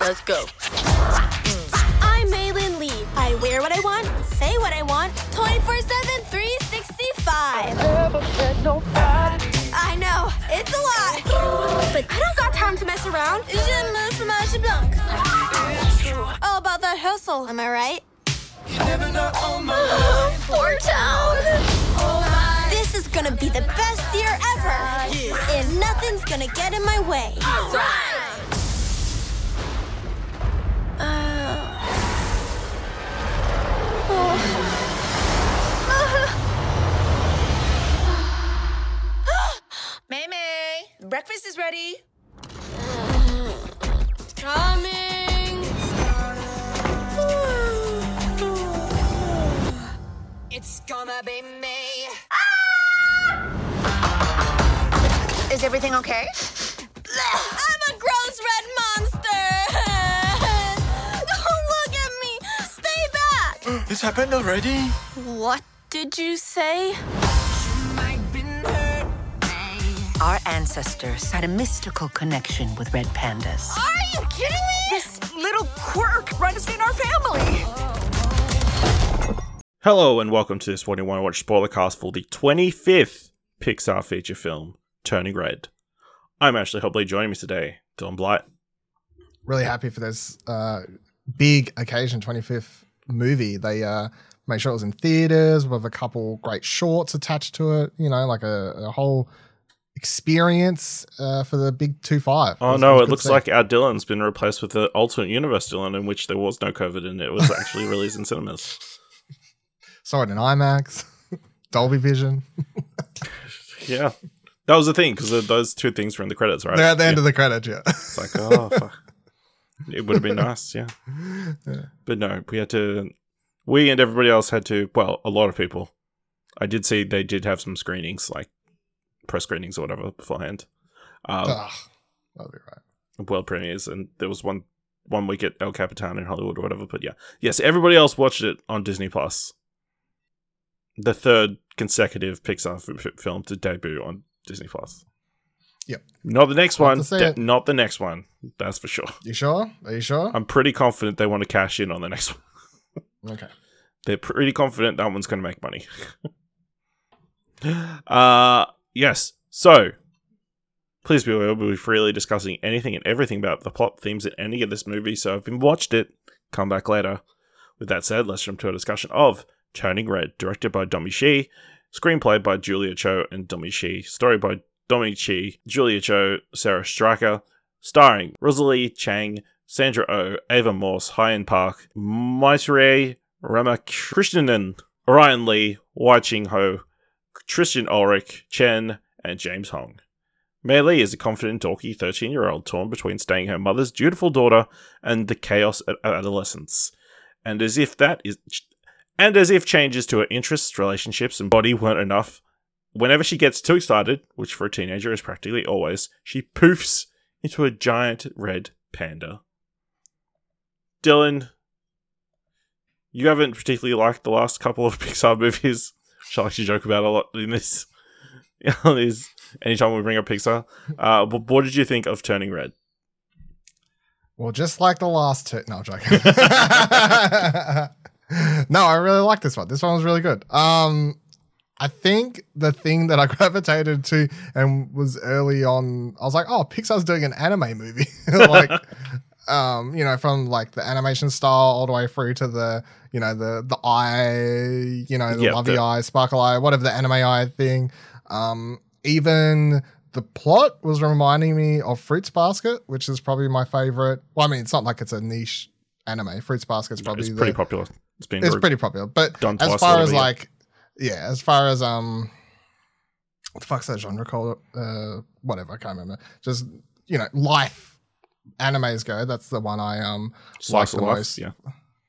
Let's go. I'm Meilin Lee. I wear what I want, say what I want, 24 7, 365. I know, it's a lot. But I don't got time to mess around. Je me fromage blanc. All about that hustle, am I right? Poor town. This is gonna be the best year ever. And nothing's gonna get in my way. Mei Mei, breakfast is ready. Coming. It's gonna be me. Ah! Is everything okay? This happened already? What did you say? Our ancestors had a mystical connection with red pandas. Are you kidding me? This little quirk runs in our family. Hello and welcome to this What Do You Want to Watch spoiler cast for the 25th Pixar feature film, Turning Red. I'm Ashley Hobley, joining me today, Dylan Blight. really happy for this uh, big occasion 25th movie they uh, made sure it was in theaters with a couple great shorts attached to it you know like a, a whole experience uh, for the big 2-5 Oh was- no, was it looks like our Dylan's been replaced with the alternate universe Dylan in which there was no COVID and it was actually released in cinemas. saw it in imax dolby vision Yeah. That was the thing, because those two things were in the credits, right? they're at the end Yeah. of the credit yeah It's like, oh, fuck. It would have been nice, yeah. But no, we had to. We and everybody else had to. Well, a lot of people. I did see they did have some screenings, like press screenings or whatever beforehand. Um, Ugh, that'll be right world premieres, and there was one one week at El Capitan in Hollywood or whatever. But yeah, yes, everybody else watched it on Disney Plus. The third consecutive Pixar f- film to debut on Disney Plus. Yep. Not the next one. de- not the next one. That's for sure. you sure are you sure I'm pretty confident they want to cash in on the next one. okay They're pretty confident that one's going to make money. uh, yes. So, please be aware we'll be freely discussing anything and everything about the plot themes in any of this movie. So, if you've watched it, come back later. With that said, let's jump to a discussion of Turning Red, directed by Domee Shi, screenplay by Julia Cho and Domee Shi, story by Domee Shi, Julia Cho, Sarah Streicher, starring Rosalie Chiang, Sandra Oh, Ava Morse, Hyein Park, Maitreyi Ramakrishnan, Orion Lee, Wai Ching Ho, Tristan Allerick, Chen, and James Hong. Mei Lee is a confident, dorky 13 year old torn between staying her mother's dutiful daughter and the chaos of adolescence. And as if that is. And as if changes to her interests, relationships, and body weren't enough, whenever she gets too excited, which for a teenager is practically always, she poofs into a giant red panda. Dylan, you haven't particularly liked the last couple of Pixar movies, which I like to joke about a lot in this. on this anytime we bring up Pixar. Uh, but what did you think of Turning Red? Well, just like the last two. No, I'm joking. no, I really like this one. This one was really good. Um, I think the thing that I gravitated to and was early on, I was like, oh, Pixar's doing an anime movie. like, um, you know, from like the animation style all the way through to the, you know, the the eye, you know, the Yeah, lovey the- eye, sparkle eye, whatever the anime eye thing. Um, even the plot was reminding me of Fruits Basket, which is probably my favorite. Well, I mean, it's not like it's a niche anime. Fruits Basket's probably It's pretty the- popular. It's been it's pretty popular. But as far as like, yeah, as far as um, what the fuck's that genre called? Uh, whatever, I can't remember. Just you know, life animes go. That's the one I um slice of the life. most. Yeah.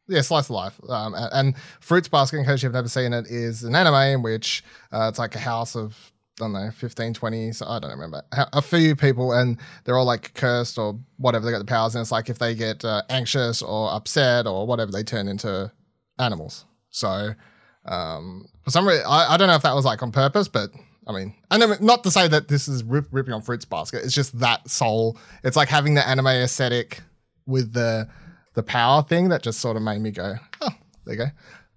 yeah, slice of life. Um, and Fruits Basket, in case you've never seen it, is an anime in which uh, it's like a house of, I don't know, 15, 20, so I don't remember, a a few people, and they're all like cursed or whatever. They got the powers, and it's like if they get uh, anxious or upset or whatever, they turn into animals. So, um, for some reason, I, I don't know if that was like on purpose, but I mean, and not to say that this is rip, ripping on Fruits Basket. It's just that soul. It's like having the anime aesthetic with the the power thing that just sort of made me go, oh, there you go,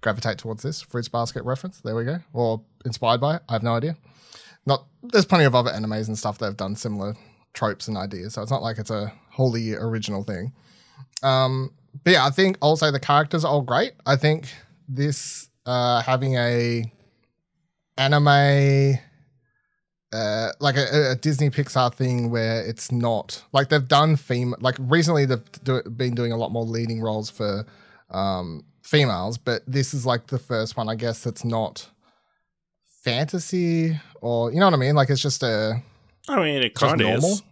gravitate towards this fruits basket reference. There we go, or inspired by it. I have no idea. Not there's plenty of other animes and stuff that have done similar tropes and ideas, so it's not like it's a wholly original thing. Um, but yeah, I think also the characters are all great. I think this uh, having a anime uh, like a, a, Disney Pixar thing where it's not like they've done fem like recently they've do, been doing a lot more leading roles for um, females, but this is like the first one I guess that's not fantasy or you know what I mean. Like it's just a. I mean, it kind of is.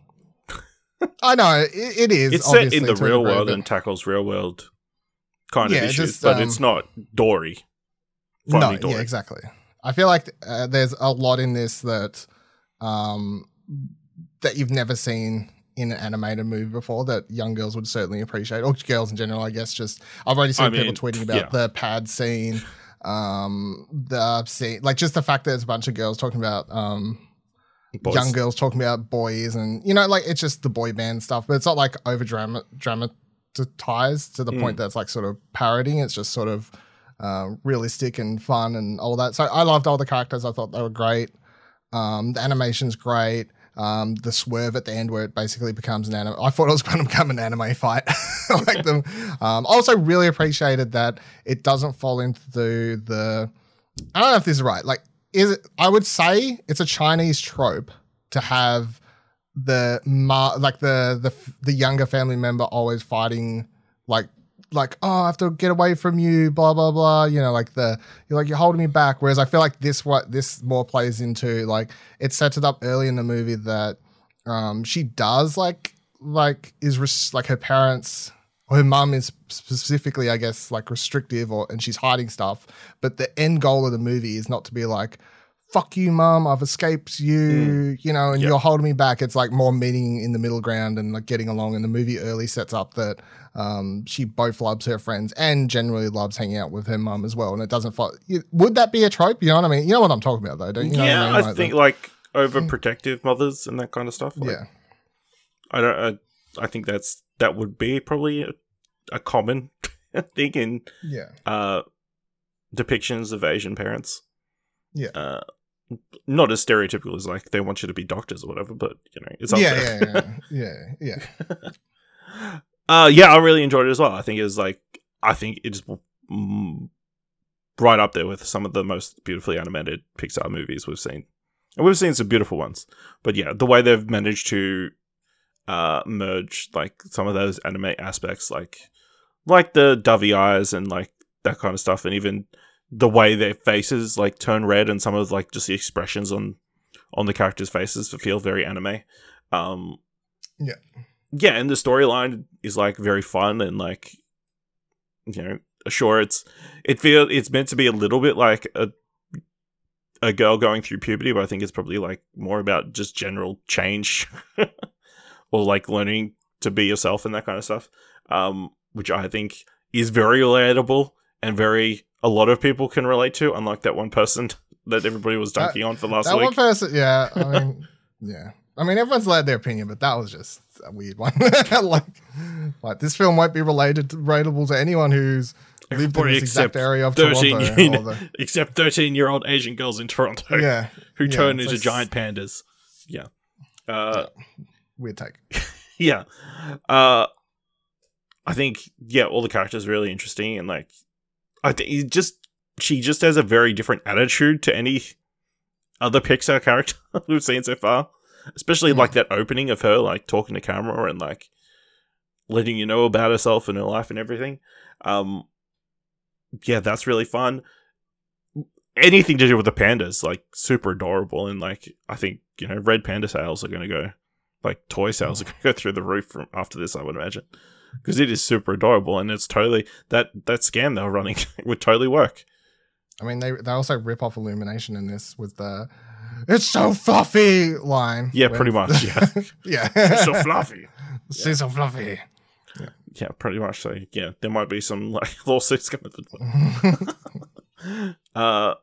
I know it, it is. It's set in the real world and tackles real world kind yeah, of issues, just, but um, it's not Dory. No, yeah, exactly. I feel like uh, there's a lot in this that um, that you've never seen in an animated movie before that young girls would certainly appreciate, or girls in general, I guess. Just I've already seen I people mean, tweeting about yeah. the pad scene, um, the scene, like just the fact that there's a bunch of girls talking about um, boys. young girls talking about boys, and you know, like it's just the boy band stuff, but it's not like over drama dramatized to the mm. point that's like sort of parodying. It's just sort of uh, realistic and fun and all that. So I loved all the characters. I thought they were great. Um, the animation's great. Um, the swerve at the end where it basically becomes an anime. I thought it was going to become an anime fight. like them. Um, also really appreciated that it doesn't fall into the. I don't know if this is right. Like, is it? I would say it's a Chinese trope to have the ma- like the the the younger family member always fighting like like, oh, I have to get away from you, blah blah blah. You know, like the you're like you're holding me back. Whereas I feel like this what this more plays into like it sets it up early in the movie that um she does like like is res- like her parents or her mum is specifically I guess like restrictive or and she's hiding stuff. But the end goal of the movie is not to be like fuck you, mom, I've escaped you, mm. you know, and yep. you're holding me back. It's like more meeting in the middle ground and like getting along. And the movie early sets up that um, she both loves her friends and generally loves hanging out with her mum as well. And it doesn't follow. Would that be a trope? You know what I mean? You know what I'm talking about, though, don't you? Know yeah, I, mean? I think the, like overprotective mothers and that kind of stuff. Like, yeah, I don't. I, I think that's that would be probably a, a common thing in yeah uh, depictions of Asian parents. Yeah. Uh, not as stereotypical as like they want you to be doctors or whatever, but you know, it's yeah, yeah, yeah, yeah, yeah. uh, yeah, I really enjoyed it as well. I think it was like I think it's mm, right up there with some of the most beautifully animated Pixar movies we've seen, and we've seen some beautiful ones. But yeah, the way they've managed to uh, merge like some of those anime aspects, like like the dovey eyes and like that kind of stuff, and even the way their faces like turn red and some of like just the expressions on on the characters' faces feel very anime. Um, yeah, yeah, and the storyline is like very fun and like you know, sure it's it feel it's meant to be a little bit like a a girl going through puberty, but I think it's probably like more about just general change or like learning to be yourself and that kind of stuff. Um, which I think is very relatable and very a lot of people can relate to, unlike that one person that everybody was dunking that, on for last that week. one person, yeah. I mean, yeah. I mean, everyone's allowed their opinion, but that was just a weird one. like, like this film won't be related to, relatable to anyone who's lived Everybody in this exact area of 13, Toronto. The, except thirteen-year-old Asian girls in Toronto, yeah, who yeah, turn into like, giant pandas. Yeah, uh, yeah. weird take. yeah, uh, I think yeah, all the characters are really interesting, and like I think just she just has a very different attitude to any other Pixar character we've seen so far. Especially mm. like that opening of her like talking to camera and like letting you know about herself and her life and everything. Um yeah, that's really fun. Anything to do with the pandas, like super adorable and like I think, you know, red panda sales are gonna go like toy sales are gonna go through the roof from after this, I would imagine because it is super adorable and it's totally that that scam they were running would totally work. I mean, they they also rip off Illumination in this with the "It's so fluffy" line. Yeah, pretty much. Yeah, yeah, it's so fluffy. It's yeah. so fluffy. Yeah. yeah, pretty much. So yeah, there might be some like lawsuits coming. uh,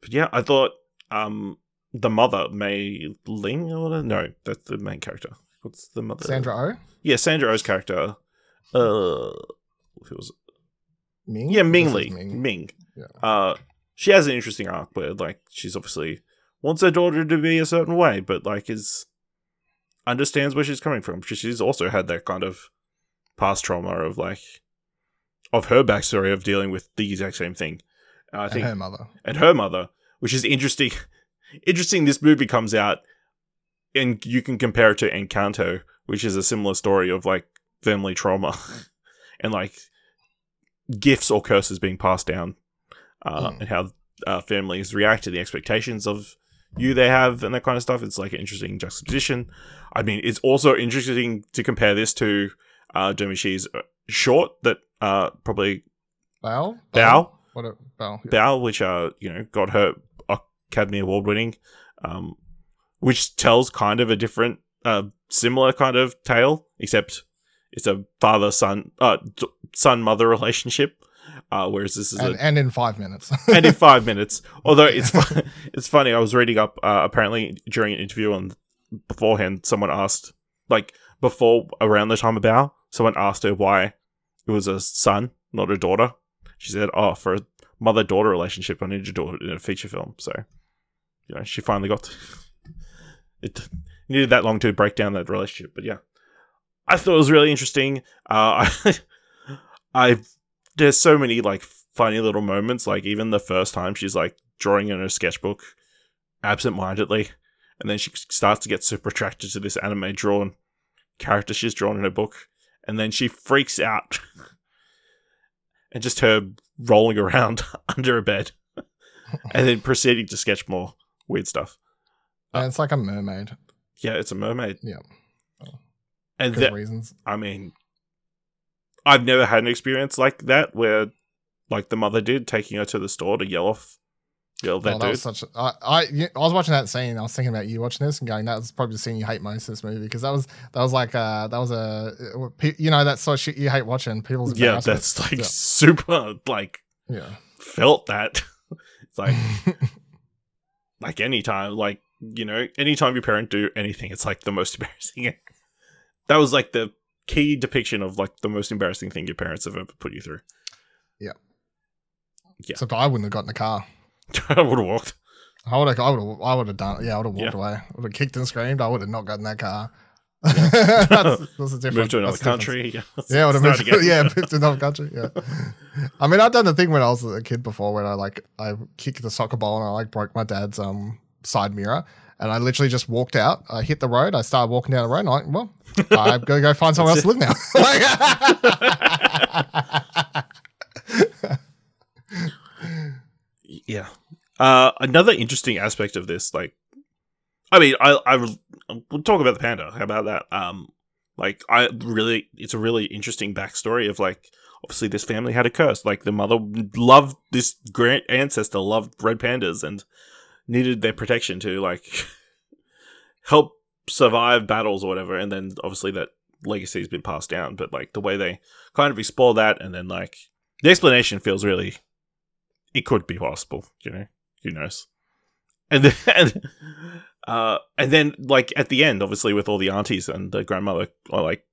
but yeah, I thought um the mother Mei Ling or no, that's the main character. What's the mother? Sandra Oh. Yeah, Sandra Oh's character uh, who was? Ming? Yeah, Ming Lee. Ming. Ming. Yeah. Uh, she has an interesting arc where, like, she's obviously wants her daughter to be a certain way, but like is understands where she's coming from. She- She's also had that kind of past trauma of like of her backstory of dealing with the exact same thing. Uh, I And think her mother. and her mother, which is interesting. interesting. This movie comes out, and you can compare it to Encanto, which is a similar story of like family trauma and like gifts or curses being passed down, uh, Mm. and how uh, families react to the expectations of you they have and that kind of stuff. It's like an interesting juxtaposition. I mean, it's also interesting to compare this to uh, Domee Shi's short that uh, probably Bow Bow What a Bao. yeah. Bao, which uh, you know, got her Academy Award winning, um, which tells kind of a different, uh, similar kind of tale, except it's a father son, uh, son mother relationship, uh, whereas this is And, a and in five minutes. and in five minutes. Although it's it's funny, I was reading up uh, apparently during an interview on beforehand, someone asked like before around the time of Bao, someone asked her why it was a son, not a daughter. She said, "Oh, for a mother-daughter relationship, I needed to do it in a feature film." So, you know, she finally got to, it. Needed that long to break down that relationship, but yeah, I thought it was really interesting. Uh, I, I there's so many like funny little moments. Like even the first time she's like drawing in her sketchbook absent-mindedly, and then she starts to get super attracted to this anime drawn character she's drawn in her book, and then she freaks out, and just her rolling around under a bed, and then proceeding to sketch more weird stuff. and it's like a mermaid. Yeah, it's a mermaid. Yeah. And that, reasons. I mean, I've never had an experience like that where, like the mother did, taking her to the store to yell off, yell that Oh, that dude. was such. A, I, I I was watching that scene. I was thinking about you watching this and going, "That was probably the scene you hate most in this movie," because that was that was like uh that was a you know that sort of shit you hate watching. People's yeah, that's like Yeah. super like yeah. felt that. it's like like anytime, like you know, anytime your parent do anything, it's like the most embarrassing. That was like the key depiction of like the most embarrassing thing your parents have ever put you through. Yeah. Yeah. Except I wouldn't have got in the car. I would have walked. I would have. I would have. I would have done. Yeah, I would have walked Yeah. away. I would have kicked and screamed. I would have not gotten that car. that's, that's a different. Moved to another the country. Yeah, Yeah, I would have moved. again. yeah, moved to another country. Yeah. I mean, I've done the thing when I was a kid before, when I like I kicked the soccer ball and I like broke my dad's um side mirror, and I literally just walked out. I hit the road. I started walking down the road. And I'm like, well, I'm gonna go find somewhere else to live now. Yeah. Uh, another interesting aspect of this, like, I mean, I, I, we'll talk about the panda. How about that? Um, like, I really, it's a really interesting backstory of like, obviously, this family had a curse. Like, the mother loved this great ancestor, loved red pandas, and needed their protection to like help survive battles or whatever. And then obviously that legacy has been passed down. But like the way they kind of explore that, and then like the explanation feels really it could be possible, you know. Who knows? And then, and, uh, and then, like at the end, obviously, with all the aunties and the grandmother are like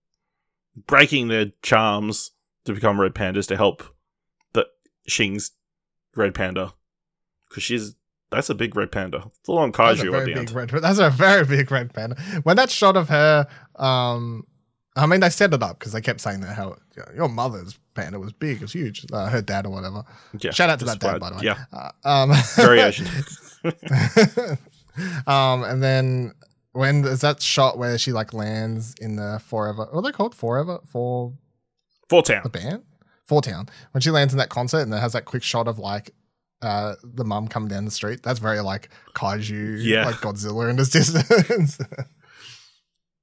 breaking their charms to become red pandas to help the Shing's red panda because she's that's a big red panda. It's a long That's a kaiju at the end. red. That's a very big red panda. When that shot of her, um, I mean, they set it up because they kept saying that how you know, your mother's panda was big, it was huge. Uh, her dad or whatever. Yeah, Shout out to that dad, by the way. Yeah, Uh, um, very Asian. um, and then when is that shot where she like lands in the forever, what are they called? Forever for Four the band, Four Town. When she lands in that concert and it has that quick shot of like uh the mum come down the street, that's very like kaiju, Yeah. like Godzilla in the distance.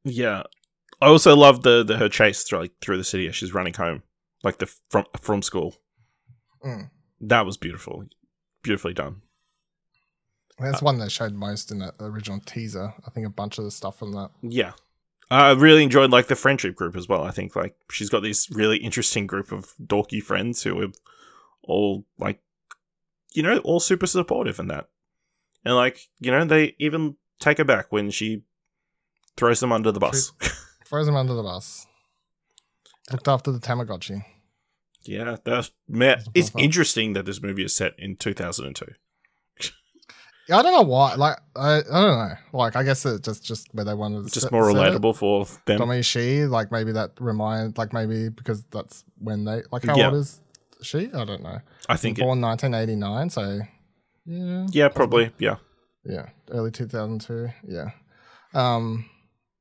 Yeah, I also love the, the her chase through like through the city as she's running home, like the from from school. Mm. That was beautiful, beautifully done. That's one that showed most in the original teaser. I think a bunch of the stuff from that. Yeah. I really enjoyed like the friendship group as well. I think like she's got this really interesting group of dorky friends who are all like you know, all super supportive in that. And like, you know, they even take her back when she throws them under the bus. Throws them under the bus. Looked after the Tamagotchi. Yeah, that's man, it's interesting that this movie is set in 2002. Yeah, I don't know why. Like, I, I don't know. Like, I guess it just just where they wanted to Just set- more relatable for them. Domee Shi like maybe that remind like maybe because that's when they like how Yeah. old is she? I don't know. I think it, born 1989, so yeah, yeah, probably, yeah. yeah, early 2002, yeah. Um,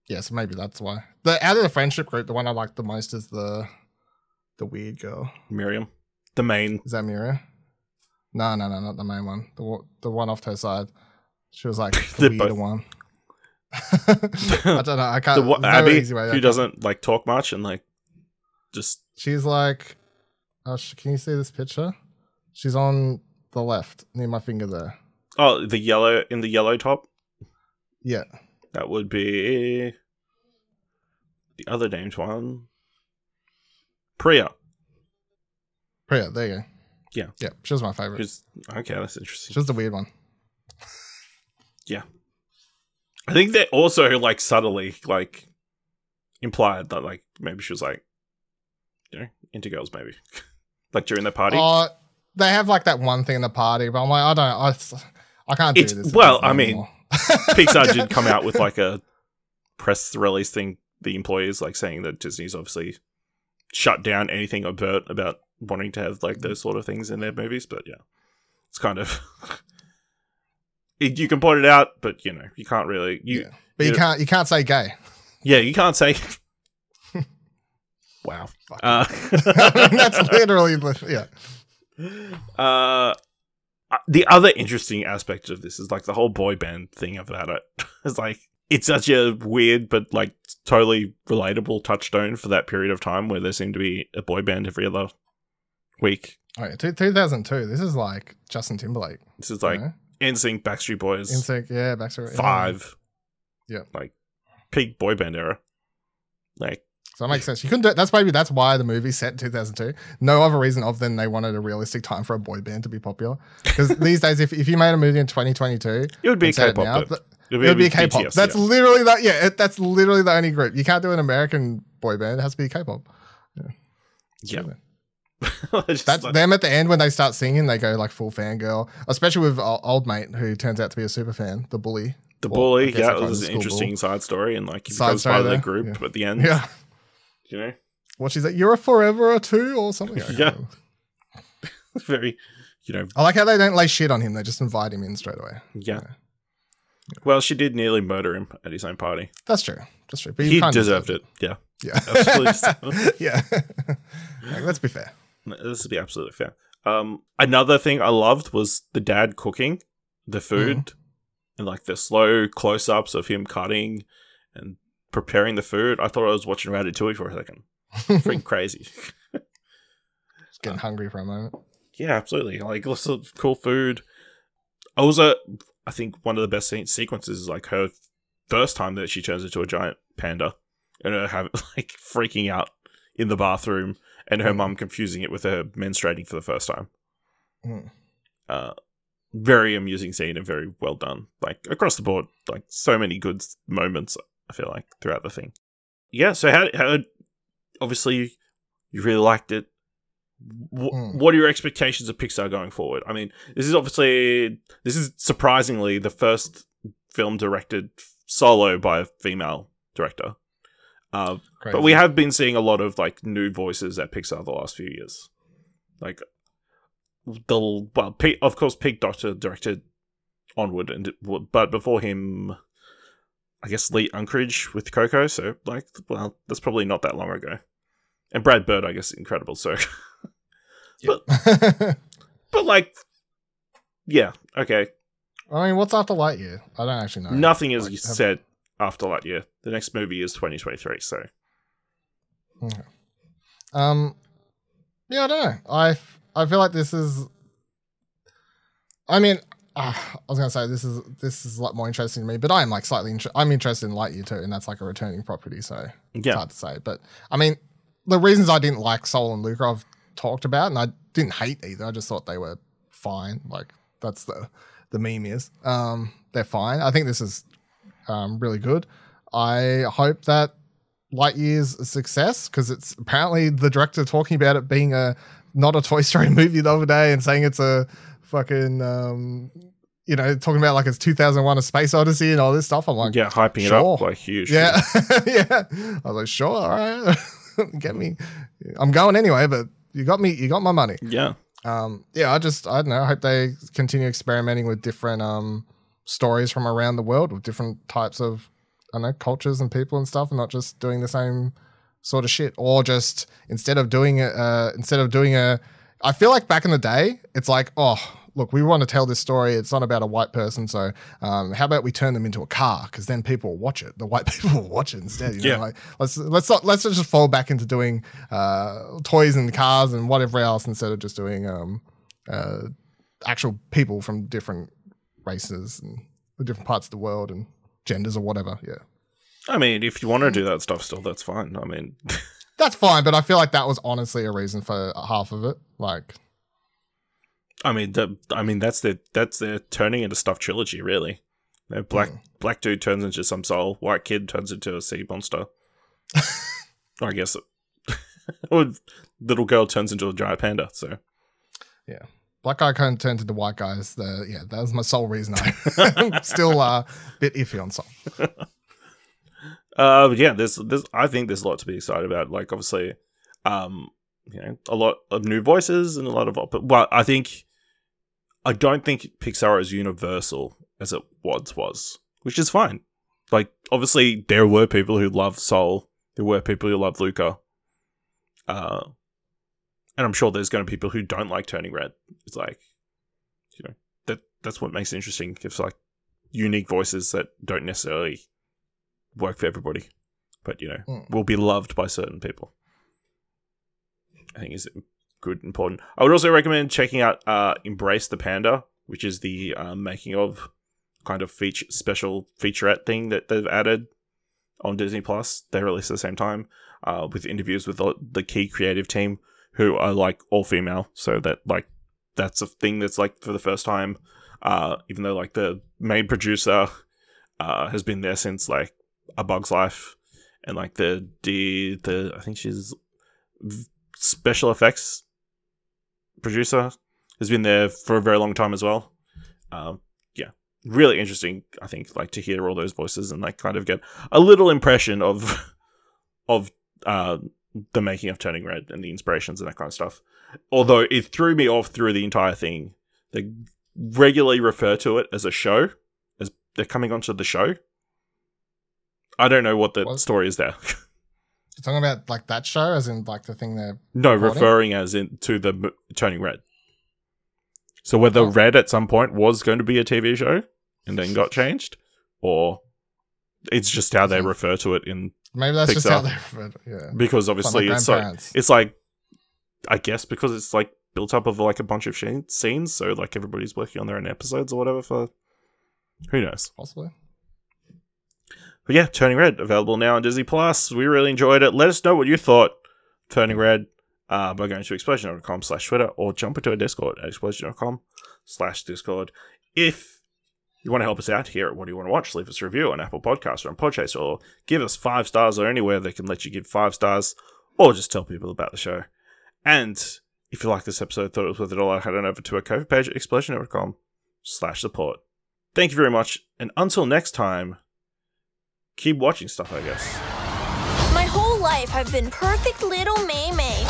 yes, maybe that's why. The out of the friendship group, the one I like the most is the the weird girl. Miriam, the main. Is that Miriam? No, no, no, not the main one. The one- the one off to her side. She was like the weirder both- one. I don't know. I can't. The what, no Abby, way who doesn't like talk much and like just She's like, Uh, sh- can you see this picture? She's on the left near my finger there. oh the yellow in the yellow top. Yeah. That would be the other named one. Priya, Priya, there you go. Yeah. Yeah, she was my favorite. who's okay. That's interesting. She was the weird one. Yeah, I think they also like subtly like implied that like maybe she was like you know into girls maybe like during the party. Oh, they have like that one thing in the party, but I'm like, I don't, I, I can't do It's- this. well, I mean. Pixar did come out with like a press release thing. The employees like saying that Disney's obviously shut down anything overt about wanting to have like those sort of things in their movies. But yeah, it's kind of you can point it out, but you know you can't really you Yeah. but you you- can't, you can't say gay. yeah you can't say. Wow. Uh, That's literally, the- yeah. Uh, the other interesting aspect of this is like the whole boy band thing about it. It's like it's such a weird but like totally relatable touchstone for that period of time where there seemed to be a boy band every other week. Oh, yeah. two- 2002. This is like Justin Timberlake. This is like you know? NSYNC, Backstreet Boys, NSYNC, yeah, Backstreet. Five, Yeah. like peak boy band era. Like So that makes sense. You couldn't do it. That's maybe that's why the movie set in 2002. No other reason other than they wanted a realistic time for a boy band to be popular. Because these days, if, if you made a movie in 2022, it would be a set it K-pop. now, th- It it would be a with K-pop. BTS, That's yeah. literally that. Yeah, it, that's literally the only group. You can't do an American boy band. It has to be K-pop. yeah. It's That's like- them at the end when they start singing. They go like full fangirl, especially with o- old mate who turns out to be a super fan, the bully. the bully. guess Yeah, it was an interesting side story, and like he Side becomes part of the group yeah. at the end. Yeah. You know, What she's like, you're a forever or two or something. Yeah. very, you know, I like how they don't lay shit on him. They just invite him in straight away. Yeah. Well, she did nearly murder him at his own party. That's true. That's true. But He deserved it. Yeah. Yeah. Absolutely. yeah. Like, let's be fair. This would be absolutely fair. Um, another thing I loved was the dad cooking the food and like the slow close ups of him cutting and preparing the food. I thought I was watching Ratatouille for a second. Freaking crazy. Just getting hungry for a moment. Yeah, absolutely. Like lots of cool food. Also, I think one of the best sequences is like her first time that she turns into a giant panda and her have like freaking out in the bathroom and her Mm. mum confusing it with her menstruating for the first time. Mm. Uh, very amusing scene and very well done. Like across the board, like so many good moments. I feel like throughout the thing. Yeah. So how how obviously you really liked it. Mm. What are your expectations of Pixar going forward? I mean, this is obviously this is surprisingly the first film directed solo by a female director. Uh, but we have been seeing a lot of like new voices at Pixar the last few years. Like the well, Pete, of course, Pete Docter directed Onward, and but before him, I guess Lee Unkrich with Coco. So like, well, that's probably not that long ago. And Brad Bird, I guess, incredible. So, but but like, yeah, okay. I mean, what's after Lightyear? I don't actually know. Nothing is Like, have- said after that year. The next movie is 2023. So Um, yeah, I don't know. I f- I feel like this is. I mean, uh, I was gonna say this is this is a lot more interesting to me, but I am like slightly. Inter- I'm interested in Lightyear too, and that's like a returning property, so it's yeah, hard to say. But I mean, the reasons I didn't like Soul and Luca I've talked about, and I didn't hate either. I just thought they were fine. Like that's the the meme is. Um, they're fine. I think this is um really good. I hope that Lightyear's a success because it's apparently the director talking about it being a not a Toy Story movie the other day and saying it's a fucking um, you know talking about like it's 2001 a space odyssey and all this stuff i'm like Yeah, hyping it up like huge. yeah. yeah. I was like sure all right. Get me. I'm going anyway but you got me you got my money. Yeah. um yeah i just i don't know i hope they continue experimenting with different um stories from around the world with different types of i don't know cultures and people and stuff and not just doing the same sort of shit or just instead of doing it uh instead of doing a i feel like back in the day it's like oh look we want to tell this story it's not about a white person so um how about we turn them into a car because then people will watch it the white people will watch it instead you know Yeah. like let's let's not let's just fall back into doing uh toys and cars and whatever else instead of just doing um uh actual people from different races and different parts of the world and genders or whatever yeah I mean, if you want to do that stuff still, that's fine. I mean, That's fine, but I feel like that was honestly a reason for half of it. Like, I mean, the, I mean that's the that's their turning into stuff trilogy, really. The black Hmm. black dude turns into some soul, white kid turns into a sea monster. I guess, or little girl turns into a giant panda. So yeah, black guy kind of turned into white guys. The yeah, that was my sole reason. I, I'm still uh, a bit iffy on soul. Uh, yeah, there's, there's, I think there's a lot to be excited about. Like, obviously, um, you know, a lot of new voices and a lot of, op- well, I think, I don't think Pixar is universal as it once was, which is fine. Like, obviously, there were people who loved Soul, there were people who loved Luca, uh, and I'm sure there's going to be people who don't like Turning Red. It's like, you know, that that's what makes it interesting. It's like unique voices that don't necessarily work for everybody, but you know, Mm. will be loved by certain people. I think is good, important. I would also recommend checking out uh, "Embrace the Panda," which is the uh, making of kind of feature special featurette thing that they've added on Disney Plus. They released at the same time uh, with interviews with the, the key creative team, who are like all female, so that like that's a thing that's like for the first time. Uh, even though like the main producer uh, has been there since like A Bug's Life, and like the the the I think she's special effects producer has been there for a very long time as well. Um, yeah, really interesting. I think like to hear all those voices and like kind of get a little impression of of uh, the making of Turning Red and the inspirations and that kind of stuff. Although it threw me off through the entire thing. They regularly refer to it as a show, as they're coming onto the show. I don't know what the What? story is there. You're talking about like that show, as in like the thing there. no, Recording? referring as in to the m- Turning Red. So whether Oh. Red at some point was going to be a TV show and then got changed, or it's just how they Mhm. refer to it in Maybe that's just Pixar. how they refer to Yeah. because obviously it's like it's like I guess because it's like built up of like a bunch of sh- scenes, so like everybody's working on their own episodes or whatever. For who knows? Possibly. But yeah, Turning Red available now on Disney Plus. We really enjoyed it. Let us know what you thought. Turning Red uh, by going to explosion.com slash Twitter or jump into a Discord at explosion.com slash Discord. If you want to help us out here at What Do You Want to Watch, leave us a review on Apple Podcasts or on Podchaser or give us five stars or anywhere they can let you give five stars or just tell people about the show. And if you like this episode, thought it was worth it all, head on over to our cover page at explosion.com slash support. Thank you very much, and until next time, keep watching stuff, I guess. My whole life I've been perfect little Mei Mei.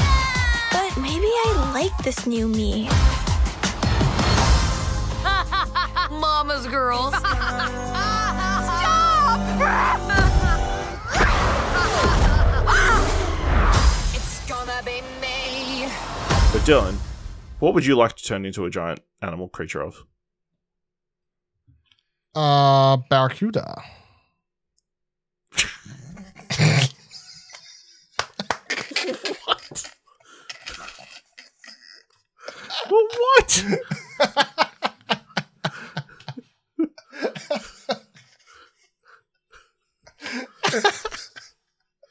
But maybe I like this new me. Mama's girls. Stop! it's gonna be me. But Dylan, what would you like to turn into a giant animal creature of? Uh, Barracuda. What?